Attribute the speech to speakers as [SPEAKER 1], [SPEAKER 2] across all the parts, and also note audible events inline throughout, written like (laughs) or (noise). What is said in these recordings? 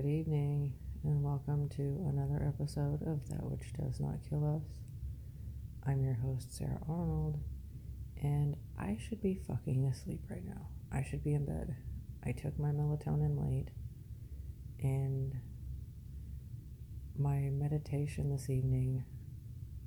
[SPEAKER 1] Good evening, and welcome to another episode of That Which Does Not Kill Us. I'm your host, Sarah Arnold, and I should be fucking asleep right now. I should be in bed. I took my melatonin late, and my meditation this evening,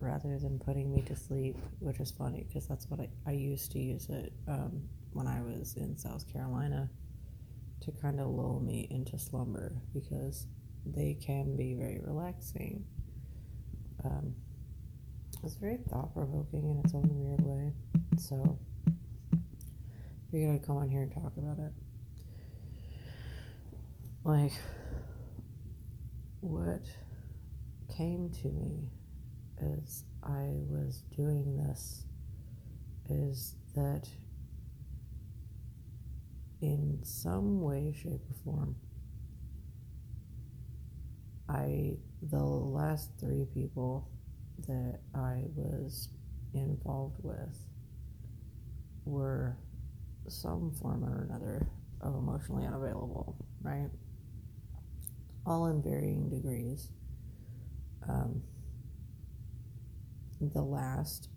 [SPEAKER 1] rather than putting me to sleep, which is funny because that's what I, I used to use it um, when I was in South Carolina to kind of lull me into slumber because they can be very relaxing. Um, it's very thought provoking in its own weird way. So, figured I'd come on here and talk about it. Like, what came to me as I was doing this is that in some way, shape, or form, I, the last three people that I was involved with were some form or another of emotionally unavailable, right? All in varying degrees. Um, the last,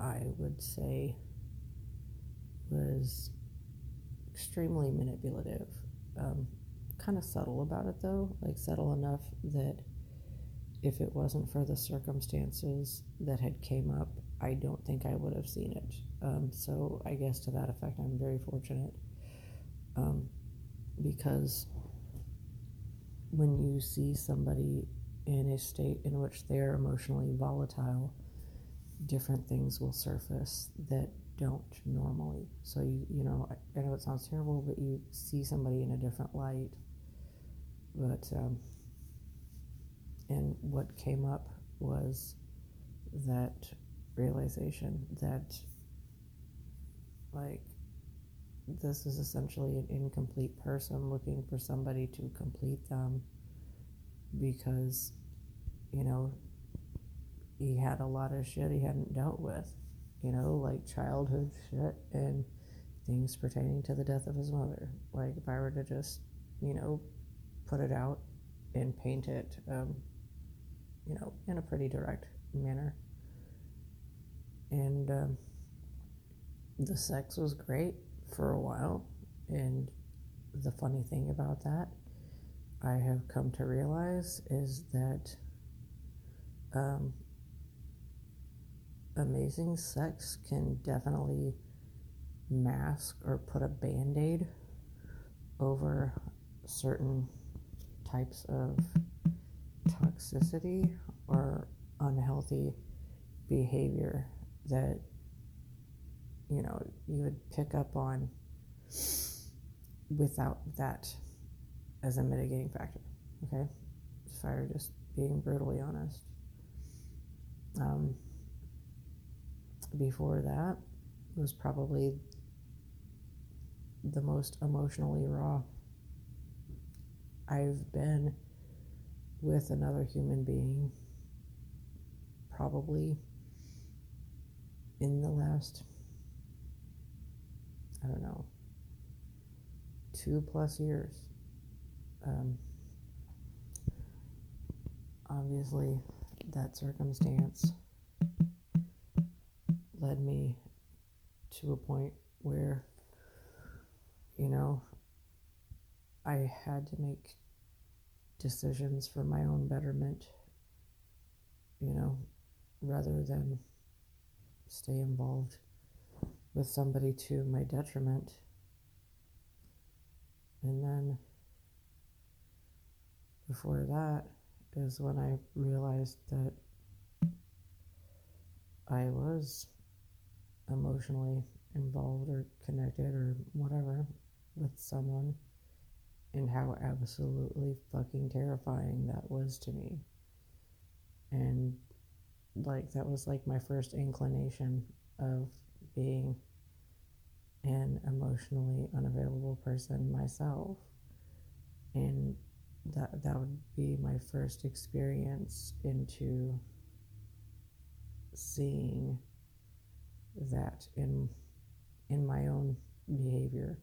[SPEAKER 1] I would say, was extremely manipulative. Um, kind of subtle about it though, like subtle enough that if it wasn't for the circumstances that had came up, I don't think I would have seen it. Um, so I guess to that effect, I'm very fortunate um, because when you see somebody in a state in which they're emotionally volatile, different things will surface that don't normally. So you you know I, I know it sounds terrible, but you see somebody in a different light. But um, and what came up was that realization that like this is essentially an incomplete person looking for somebody to complete them because you know he had a lot of shit he hadn't dealt with you know, like childhood shit and things pertaining to the death of his mother. Like, if I were to just, you know, put it out and paint it, um, you know, in a pretty direct manner. And um, the sex was great for a while. And the funny thing about that, I have come to realize, is that um, amazing sex can definitely mask or put a band aid over certain types of toxicity or unhealthy behavior that you know you would pick up on without that as a mitigating factor okay? If i were just being brutally honest. Um, before that was probably the most emotionally raw I've been with another human being probably in the last, I don't know, two plus years. Um, obviously, that circumstance led me to a point where, you know, I had to make decisions for my own betterment, you know, rather than stay involved with somebody to my detriment. And then before that is when I realized that I was emotionally involved or connected or whatever with someone and how absolutely fucking terrifying that was to me. And like that was like my first inclination of being an emotionally unavailable person myself. And that that would be my first experience into seeing that in in my own behavior,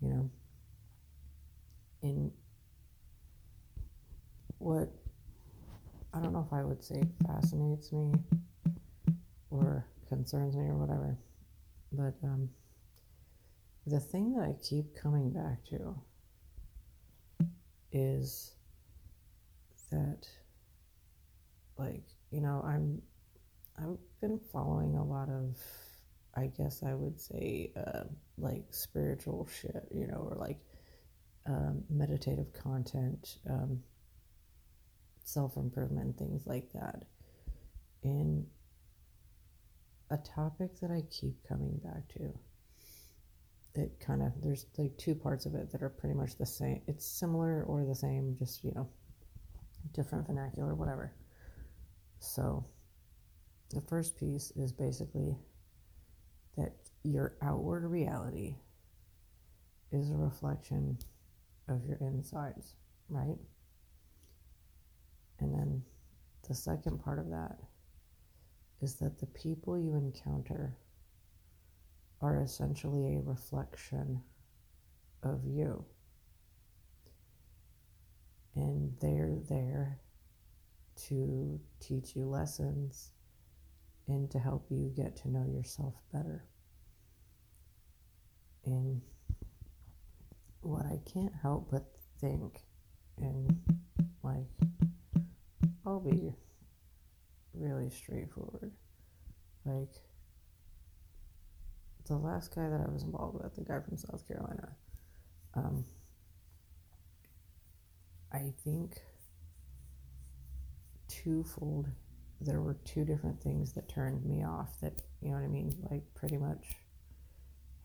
[SPEAKER 1] you know. In what I don't know if I would say fascinates me or concerns me or whatever, but um, the thing that I keep coming back to is that, like, you know, I'm I'm been following a lot of, I guess I would say, uh, like spiritual shit, you know, or like um, meditative content, um, self improvement, things like that. And a topic that I keep coming back to, it kind of, there's like two parts of it that are pretty much the same. It's similar or the same, just, you know, different vernacular, whatever. So, the first piece is basically that your outward reality is a reflection of your insides, right? And then the second part of that is that the people you encounter are essentially a reflection of you. And they're there to teach you lessons and to help you get to know yourself better. And what I can't help but think, and like, I'll be really straightforward. Like, the last guy that I was involved with, the guy from South Carolina, um, I think twofold there were two different things that turned me off that you know what I mean like pretty much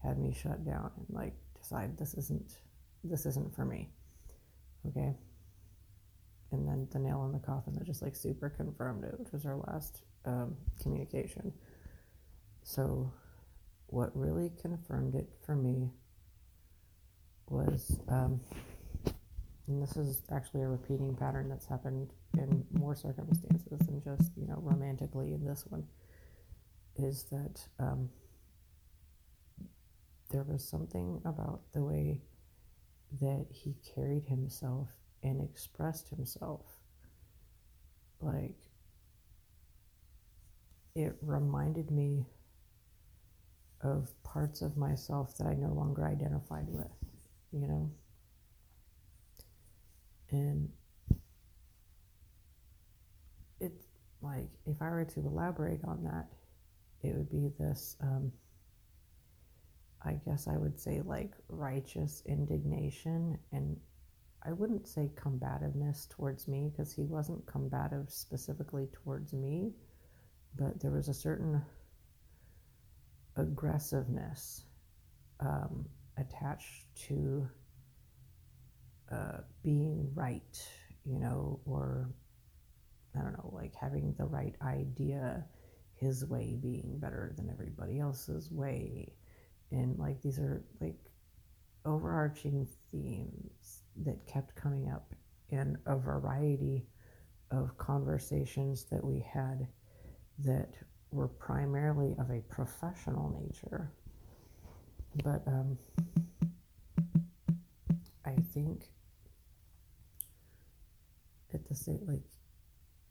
[SPEAKER 1] had me shut down and like decide this isn't this isn't for me. Okay? And then the nail in the coffin that just like super confirmed it which was our last um, communication. So what really confirmed it for me was um, and this is actually a repeating pattern that's happened in more circumstances than just you know romantically in this one is that um, there was something about the way that he carried himself and expressed himself like it reminded me of parts of myself that I no longer identified with, you know? And it's like, if I were to elaborate on that, it would be this, um, I guess I would say, like righteous indignation. And I wouldn't say combativeness towards me because he wasn't combative specifically towards me, but there was a certain aggressiveness um, attached to uh, being right, you know, or I don't know, like having the right idea, his way being better than everybody else's way. And like these are like overarching themes that kept coming up in a variety of conversations that we had that were primarily of a professional nature. But um, I think the same like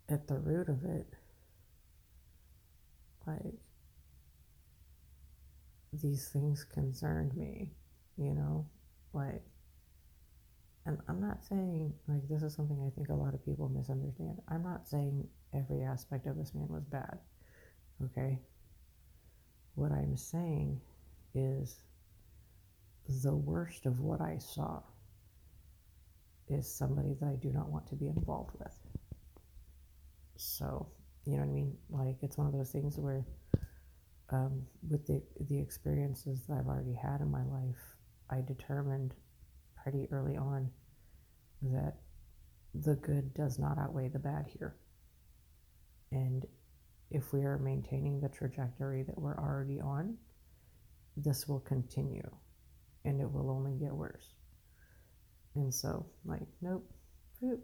[SPEAKER 1] at the root of it. Like these things concerned me you know? Like and i'm not saying like this is something i think a lot of people misunderstand. I'm not saying every aspect of this man was bad okay? What i'm saying is the worst of what i saw is somebody that I do not want to be involved with. So, you know what I mean? Like, it's one of those things where, um, with the, the experiences that I've already had in my life, I determined pretty early on that the good does not outweigh the bad here. And if we are maintaining the trajectory that we're already on, this will continue and it will only get worse. And so, like, nope, fruit.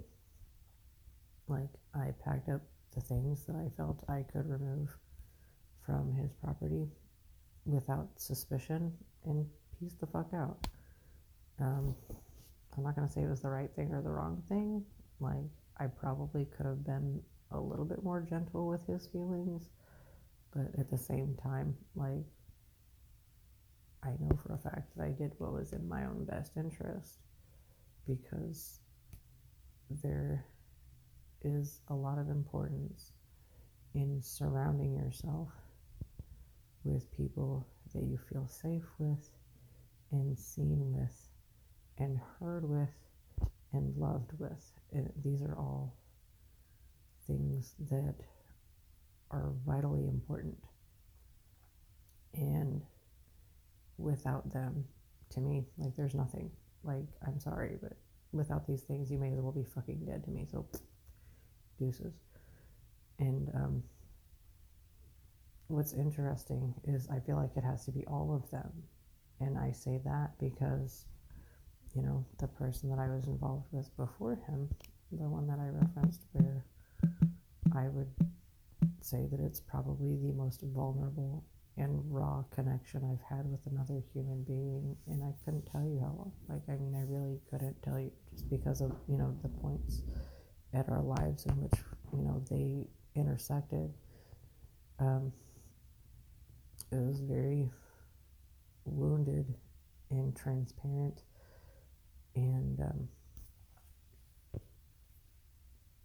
[SPEAKER 1] Like, I packed up the things that I felt I could remove from his property without suspicion and pieced the fuck out. Um, I'm not going to say it was the right thing or the wrong thing. Like, I probably could have been a little bit more gentle with his feelings, but at the same time, like, I know for a fact that I did what was in my own best interest because there is a lot of importance in surrounding yourself with people that you feel safe with and seen with and heard with and loved with. And these are all things that are vitally important. And without them, to me, like there's nothing. Like, I'm sorry, but without these things, you may as well be fucking dead to me. So, deuces. And um, what's interesting is I feel like it has to be all of them. And I say that because, you know, the person that I was involved with before him, the one that I referenced, where I would say that it's probably the most vulnerable and raw connection I've had with another human being. And I couldn't tell you how long. Like, I mean, I really couldn't tell you just because of, you know, the points at our lives in which, you know, they intersected. Um, it was very wounded and transparent and um,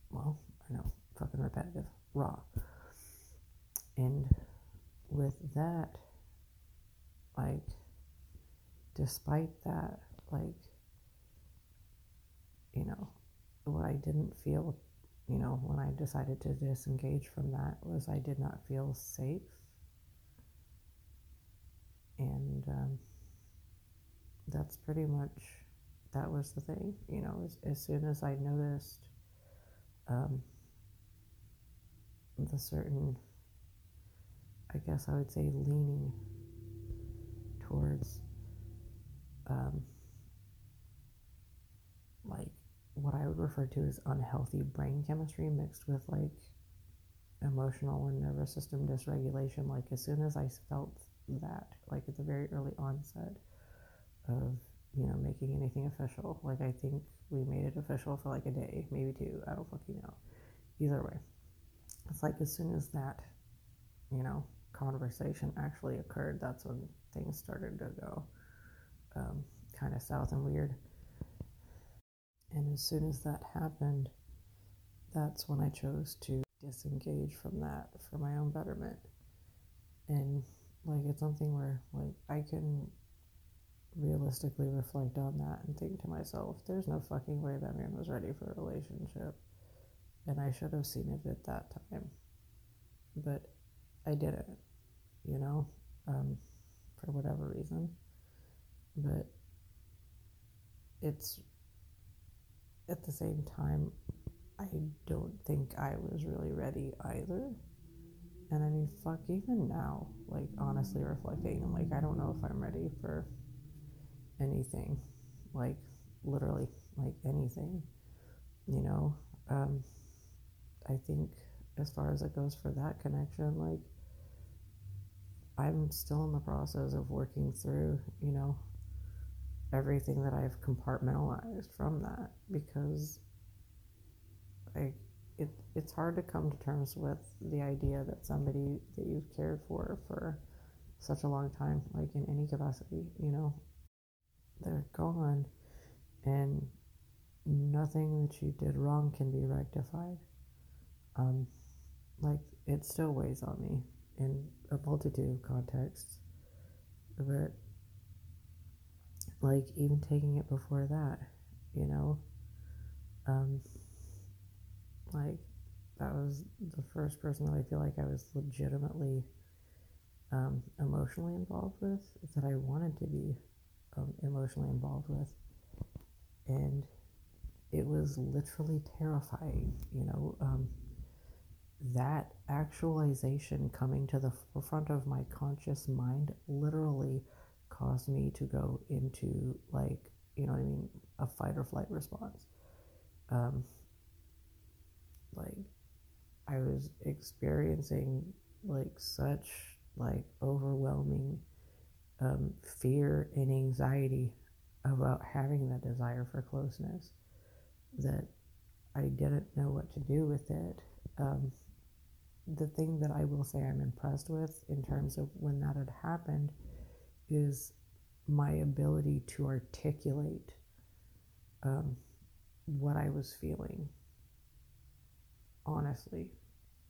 [SPEAKER 1] well i know fucking repetitive raw and with that like despite that like you know what i didn't feel you know when i decided to disengage from that was i did not feel safe. And um, that's pretty much that was the thing you know as, as soon as i noticed um, the certain i guess i would say leaning towards um, like what i would refer to as unhealthy brain chemistry mixed with like emotional and nervous system dysregulation like as soon as i felt that, like at the very early onset of, you know, making anything official. Like I think we made it official for like a day, maybe two. I don't fucking know. Either way, it's like as soon as that, you know, conversation actually occurred, that's when things started to go um, kind of south and weird. And as soon as that happened, that's when I chose to disengage from that for my own betterment. And like it's something where like I can realistically reflect on that and think to myself, there's no fucking way that man was ready for a relationship. And I should have seen it at that time. But I didn't, you know, um, for whatever reason. But it's at the same time, I don't think I was really ready either. And I mean, fuck, even now, like honestly reflecting, I'm like, I don't know if I'm ready for anything, like literally, like anything, you know. Um, I think as far as it goes for that connection, like I'm still in the process of working through, you know, everything that I've compartmentalized from that because I it, it's hard to come to terms with the idea that somebody that you've cared for for such a long time, like in any capacity, you know, they're gone and nothing that you did wrong can be rectified. Um, like it still weighs on me in a multitude of contexts, but like even taking it before that, you know, um, like, that was the first person that I feel like I was legitimately um, emotionally involved with, that I wanted to be um, emotionally involved with. And it was literally terrifying, you know. Um, that actualization coming to the forefront of my conscious mind literally caused me to go into, like, you know what I mean, a fight or flight response. Um, like I was experiencing like such like overwhelming um, fear and anxiety about having that desire for closeness that I didn't know what to do with it um, the thing that I will say I'm impressed with in terms of when that had happened is my ability to articulate um, what I was feeling. Honestly,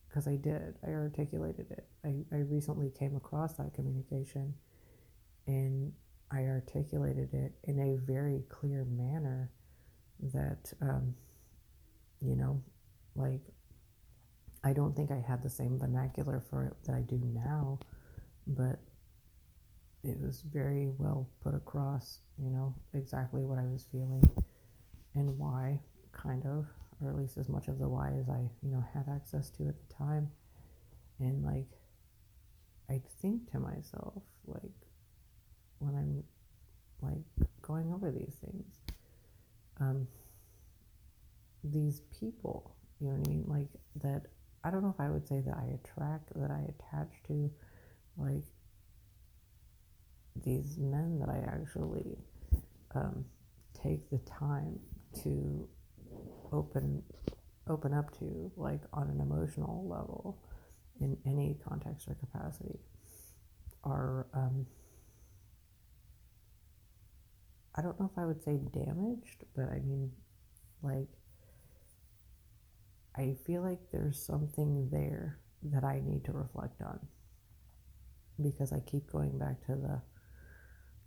[SPEAKER 1] because I did, I articulated it. I, I recently came across that communication and I articulated it in a very clear manner that, um, you know, like I don't think I had the same vernacular for it that I do now, but it was very well put across, you know, exactly what I was feeling and why, kind of, or at least as much of the why as I, you know, had access to at the time. And like, I'd think to myself, like, when I'm like going over these things, um, these people, you know what I mean? Like, that, I don't know if I would say that I attract, that I attach to, like, these men that I actually um, take the time to open open up to like on an emotional level in any context or capacity are um, I don't know if I would say damaged, but I mean like I feel like there's something there that I need to reflect on because I keep going back to the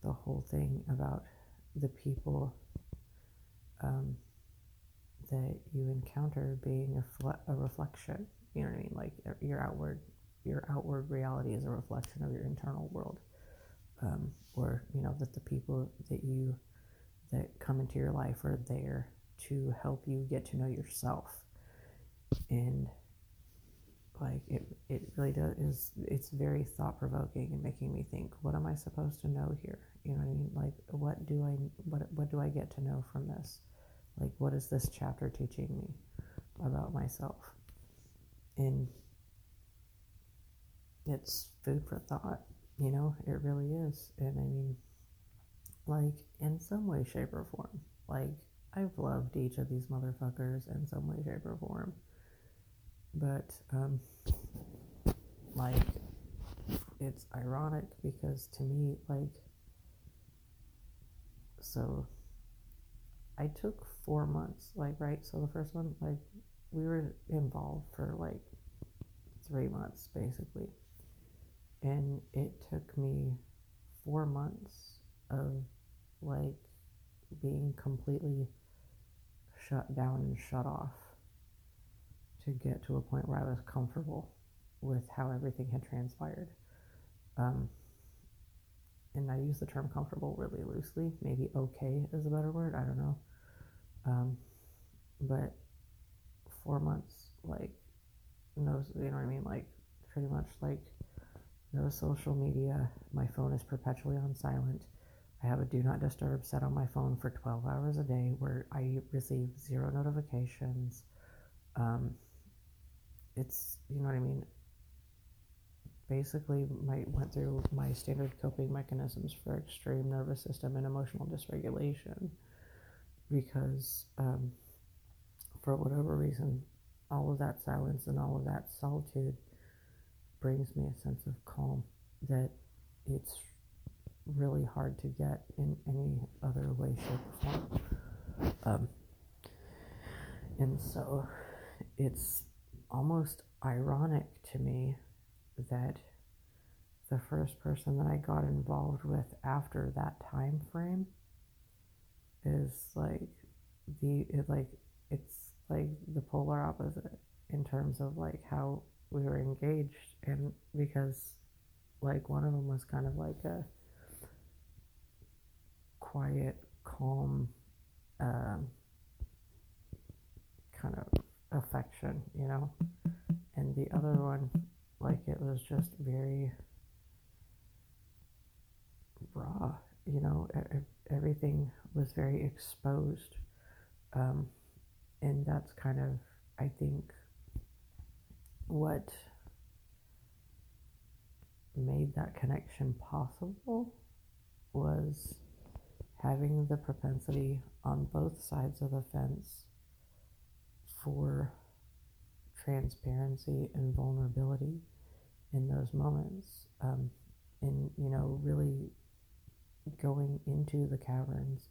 [SPEAKER 1] the whole thing about the people um, that you encounter being a, fle- a reflection. You know what I mean? Like your outward, your outward reality is a reflection of your internal world. Um, or you know that the people that you that come into your life are there to help you get to know yourself and like it, it really does is it's very thought provoking and making me think what am i supposed to know here? You know what i mean? Like what do i what what do i get to know from this? Like what is this chapter teaching me about myself? And it's food for thought you know? It really is. And i mean like in some way shape or form like i've loved each of these motherfuckers in some way shape or form but um, like it's ironic because to me like so I took four months like right? So the first one like we were involved for like three months basically. And it took me four months of like being completely shut down and shut off to get to a point where I was comfortable with how everything had transpired. Um, and I use the term comfortable really loosely. Maybe okay is a better word. I don't know. Um, but four months, like, no, you know what I mean? Like, pretty much like no social media. My phone is perpetually on silent. I have a do not disturb set on my phone for 12 hours a day where I receive zero notifications. Um, it's you know what I mean. Basically, my went through my standard coping mechanisms for extreme nervous system and emotional dysregulation because um, for whatever reason, all of that silence and all of that solitude brings me a sense of calm that it's really hard to get in any other way, shape, or form. Um, and so it's almost ironic to me that the first person that I got involved with after that time frame is like the it like it's like the polar opposite in terms of like how we were engaged and because like one of them was kind of like a quiet calm um, kind of affection, you know. And the other one, like it was just very raw, you know. Everything was very exposed, um, and that's kind of, I think, what made that connection possible was having the propensity on both sides of the fence for transparency and vulnerability in those moments. Um, and, you know, really going into the caverns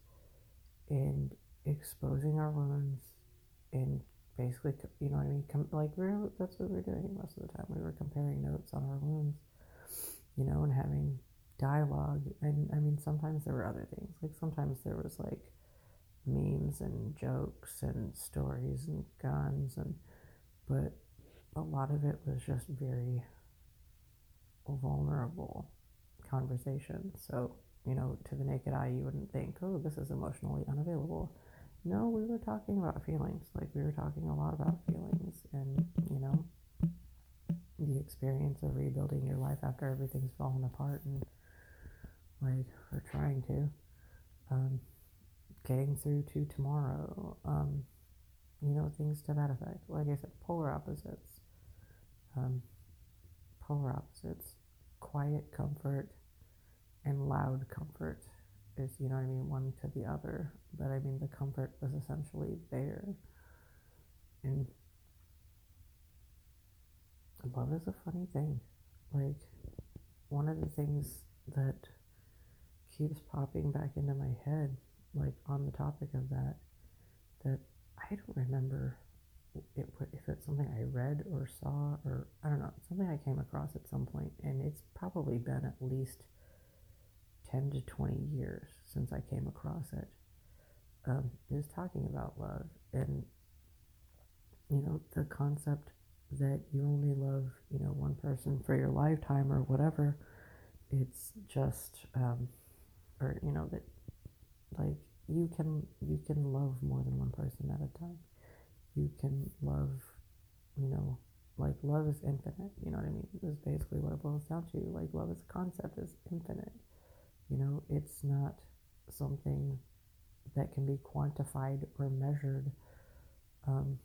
[SPEAKER 1] and exposing our wounds and basically, you know what I mean? Com- like, we're, that's what we are doing most of the time. We were comparing notes on our wounds, you know, and having dialogue. And I mean, sometimes there were other things. Like, sometimes there was like memes and jokes and stories and guns and but a lot of it was just very vulnerable conversation. So you know to the naked eye you wouldn't think oh this is emotionally unavailable. No we were talking about feelings. Like we were talking a lot about feelings and you know the experience of rebuilding your life after everything's fallen apart and like or trying to. Um, getting through to tomorrow. Um, you know, things to that effect. Like I said, polar opposites. Um, polar opposites. Quiet comfort and loud comfort is, you know what I mean, one to the other. But I mean, the comfort was essentially there. And love is a funny thing. Like, one of the things that keeps popping back into my head like on the topic of that, that I don't remember it, if it's something I read or saw or I don't know, something I came across at some point, and it's probably been at least 10 to 20 years since I came across it. Um, is talking about love and you know the concept that you only love you know one person for your lifetime or whatever it's just um, or you know that like you can you can love more than one person at a time. You can love, you know, like love is infinite. You know what I mean? Is basically what it boils down to. Like love as a concept is infinite. You know, it's not something that can be quantified or measured. Um,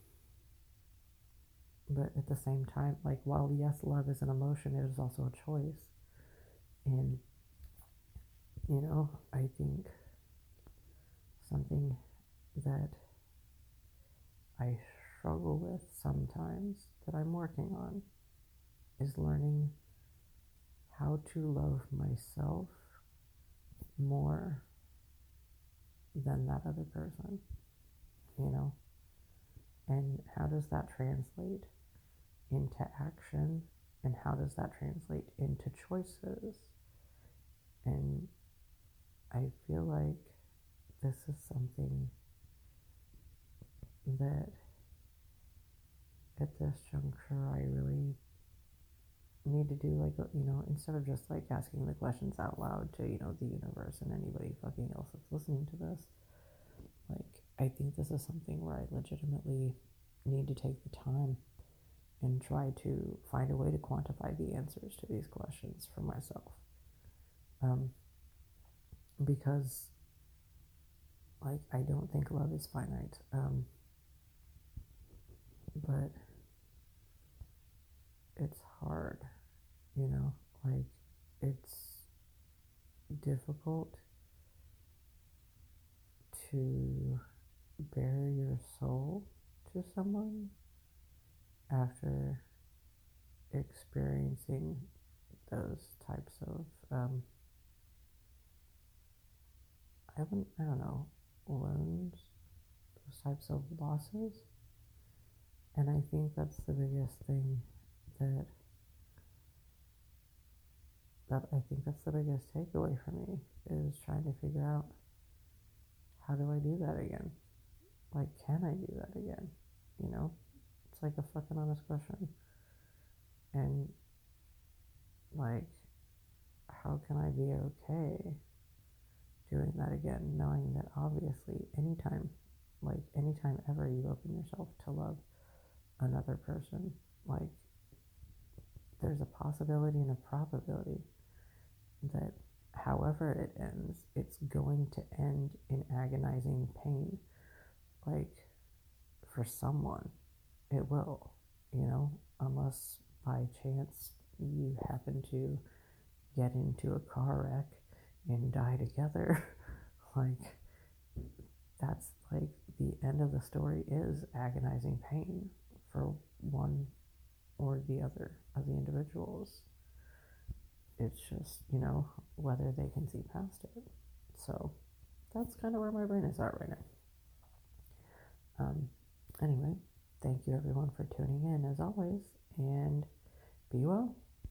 [SPEAKER 1] but at the same time, like while yes, love is an emotion, it is also a choice. And you know, I think something that I struggle with sometimes that I'm working on is learning how to love myself more than that other person, you know? And how does that translate into action? And how does that translate into choices? And I feel like this is something that at this juncture I really need to do like you know instead of just like asking the questions out loud to you know the universe and anybody fucking else that's listening to this like I think this is something where I legitimately need to take the time and try to find a way to quantify the answers to these questions for myself. Um, because like I don't think love is finite. Um, but it's hard, you know, like it's difficult to bare your soul to someone after experiencing those types of um, I haven't I don't know wounds, those types of losses. And I think that's the biggest thing that that I think that's the biggest takeaway for me is trying to figure out how do I do that again? Like, can I do that again? You know, it's like a fucking honest question. And like, how can I be okay doing that again, knowing that obviously anytime, like anytime ever you open yourself to love another person, like there's a possibility and a probability that however it ends, it's going to end in agonizing pain. Like for someone, it will, you know, unless by chance you happen to get into a car wreck and die together, (laughs) like that's like the end of the story is agonizing pain for one or the other of the individuals. It's just, you know, whether they can see past it. So that's kind of where my brain is at right now. Um, anyway, thank you everyone for tuning in as always, and be well.